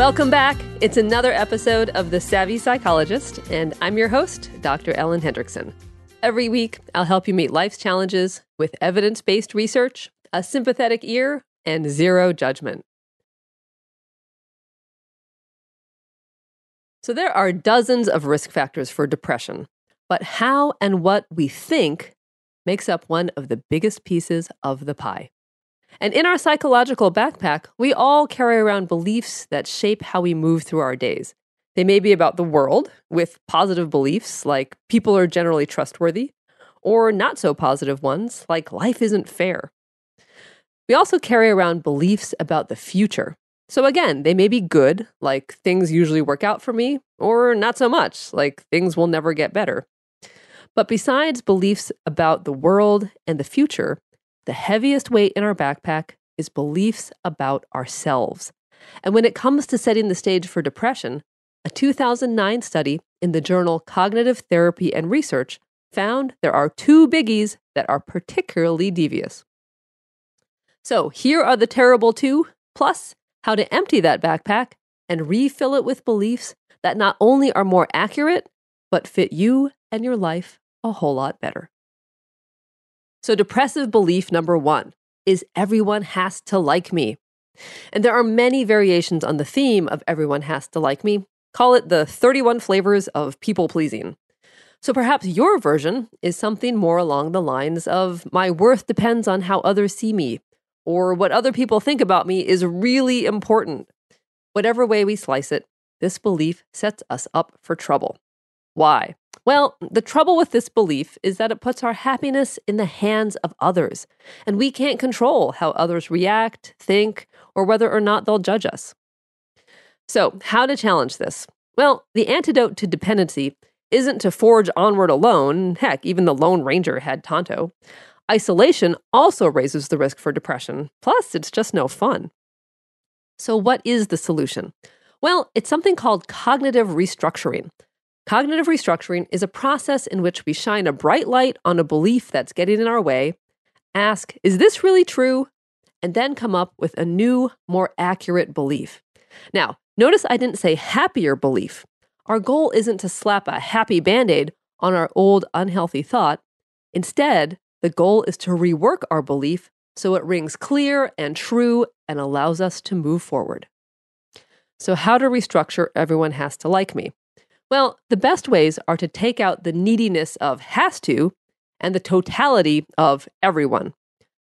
Welcome back. It's another episode of The Savvy Psychologist, and I'm your host, Dr. Ellen Hendriksen. Every week, I'll help you meet life's challenges with evidence based research, a sympathetic ear, and zero judgment. So, there are dozens of risk factors for depression, but how and what we think makes up one of the biggest pieces of the pie. And in our psychological backpack, we all carry around beliefs that shape how we move through our days. They may be about the world, with positive beliefs like people are generally trustworthy, or not so positive ones like life isn't fair. We also carry around beliefs about the future, so again, they may be good, like things usually work out for me, or not so much, like things will never get better. But besides beliefs about the world and the future, the heaviest weight in our backpack is beliefs about ourselves. And when it comes to setting the stage for depression, a 2009 study in the journal Cognitive Therapy and Research found there are two biggies that are particularly devious. So here are the terrible two, plus how to empty that backpack and refill it with beliefs that not only are more accurate, but fit you and your life a whole lot better. So, depressive belief number one is everyone has to like me. And there are many variations on the theme of everyone has to like me. Call it the 31 flavors of people pleasing. So perhaps your version is something more along the lines of my worth depends on how others see me, or what other people think about me is really important. Whatever way we slice it, this belief sets us up for trouble. Why? Well, the trouble with this belief is that it puts our happiness in the hands of others, and we can't control how others react, think, or whether or not they'll judge us. So, how to challenge this? Well, the antidote to dependency isn't to forge onward alone. Heck, even the Lone Ranger had Tonto. Isolation also raises the risk for depression. Plus, it's just no fun. So, what is the solution? Well, it's something called cognitive restructuring. Cognitive restructuring is a process in which we shine a bright light on a belief that's getting in our way, ask, is this really true? And then come up with a new, more accurate belief. Now, notice I didn't say happier belief. Our goal isn't to slap a happy band aid on our old unhealthy thought. Instead, the goal is to rework our belief so it rings clear and true and allows us to move forward. So, how to restructure everyone has to like me? Well, the best ways are to take out the neediness of has to and the totality of everyone.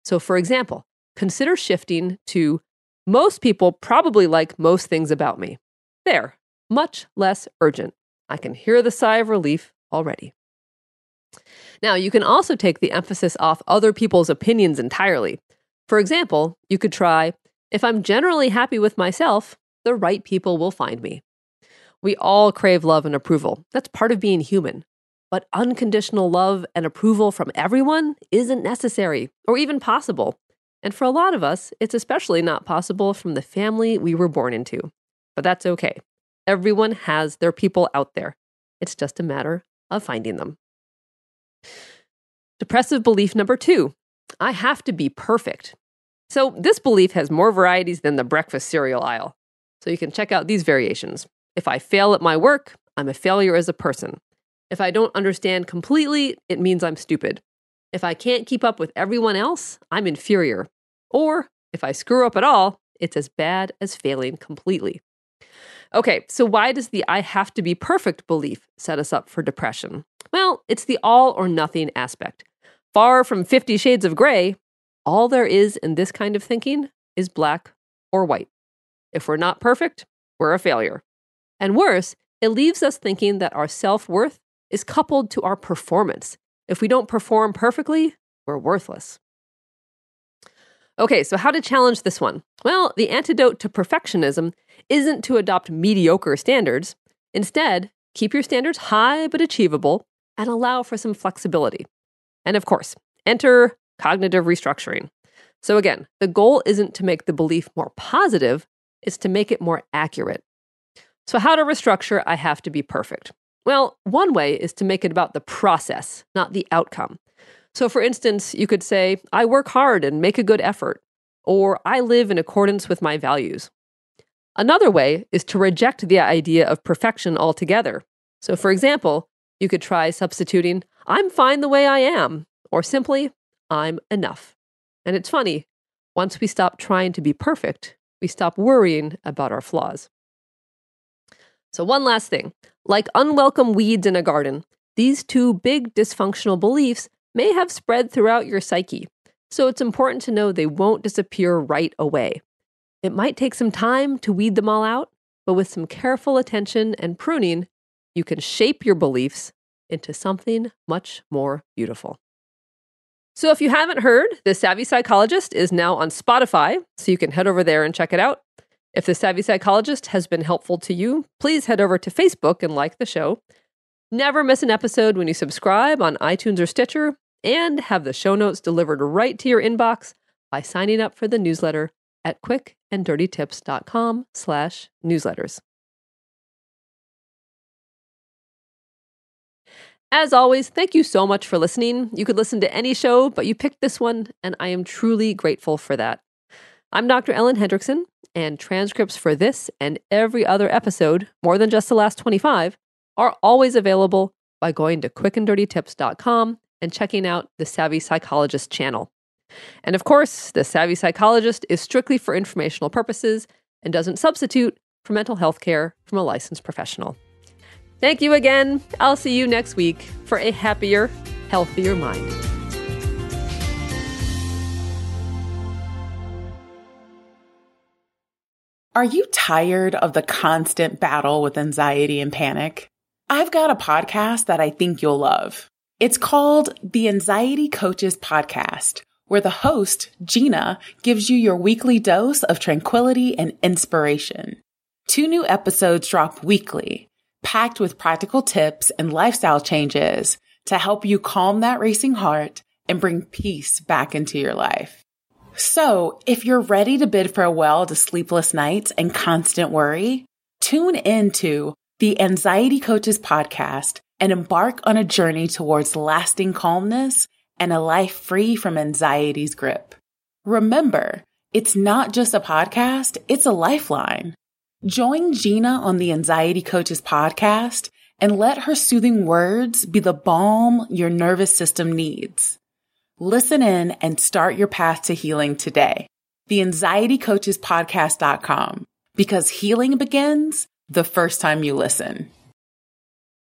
So, for example, consider shifting to most people probably like most things about me. There, much less urgent. I can hear the sigh of relief already. Now, you can also take the emphasis off other people's opinions entirely. For example, you could try if I'm generally happy with myself, the right people will find me. We all crave love and approval. That's part of being human. But unconditional love and approval from everyone isn't necessary or even possible. And for a lot of us, it's especially not possible from the family we were born into. But that's okay. Everyone has their people out there. It's just a matter of finding them. Depressive belief number two I have to be perfect. So, this belief has more varieties than the breakfast cereal aisle. So, you can check out these variations. If I fail at my work, I'm a failure as a person. If I don't understand completely, it means I'm stupid. If I can't keep up with everyone else, I'm inferior. Or if I screw up at all, it's as bad as failing completely. Okay, so why does the I have to be perfect belief set us up for depression? Well, it's the all or nothing aspect. Far from 50 shades of gray, all there is in this kind of thinking is black or white. If we're not perfect, we're a failure. And worse, it leaves us thinking that our self worth is coupled to our performance. If we don't perform perfectly, we're worthless. Okay, so how to challenge this one? Well, the antidote to perfectionism isn't to adopt mediocre standards. Instead, keep your standards high but achievable and allow for some flexibility. And of course, enter cognitive restructuring. So again, the goal isn't to make the belief more positive, it's to make it more accurate. So, how to restructure I have to be perfect? Well, one way is to make it about the process, not the outcome. So, for instance, you could say, I work hard and make a good effort, or I live in accordance with my values. Another way is to reject the idea of perfection altogether. So, for example, you could try substituting, I'm fine the way I am, or simply, I'm enough. And it's funny, once we stop trying to be perfect, we stop worrying about our flaws. So, one last thing like unwelcome weeds in a garden, these two big dysfunctional beliefs may have spread throughout your psyche, so it's important to know they won't disappear right away. It might take some time to weed them all out, but with some careful attention and pruning, you can shape your beliefs into something much more beautiful. So, if you haven't heard, The Savvy Psychologist is now on Spotify, so you can head over there and check it out. If The Savvy Psychologist has been helpful to you, please head over to Facebook and like the show. Never miss an episode when you subscribe on iTunes or Stitcher, and have the show notes delivered right to your inbox by signing up for the newsletter at quickanddirtytips.com slash newsletters. As always, thank you so much for listening. You could listen to any show, but you picked this one, and I am truly grateful for that. I'm Dr. Ellen Hendriksen, and transcripts for this and every other episode, more than just the last 25, are always available by going to quickanddirtytips.com and checking out the Savvy Psychologist channel. And of course, the Savvy Psychologist is strictly for informational purposes and doesn't substitute for mental health care from a licensed professional. Thank you again. I'll see you next week for a happier, healthier mind. Are you tired of the constant battle with anxiety and panic? I've got a podcast that I think you'll love. It's called the Anxiety Coaches Podcast, where the host, Gina, gives you your weekly dose of tranquility and inspiration. Two new episodes drop weekly, packed with practical tips and lifestyle changes to help you calm that racing heart and bring peace back into your life. So if you're ready to bid farewell to sleepless nights and constant worry, tune into the Anxiety Coaches podcast and embark on a journey towards lasting calmness and a life free from anxiety's grip. Remember, it's not just a podcast, it's a lifeline. Join Gina on the Anxiety Coaches podcast and let her soothing words be the balm your nervous system needs. Listen in and start your path to healing today. The Anxiety Coaches Podcast.com because healing begins the first time you listen.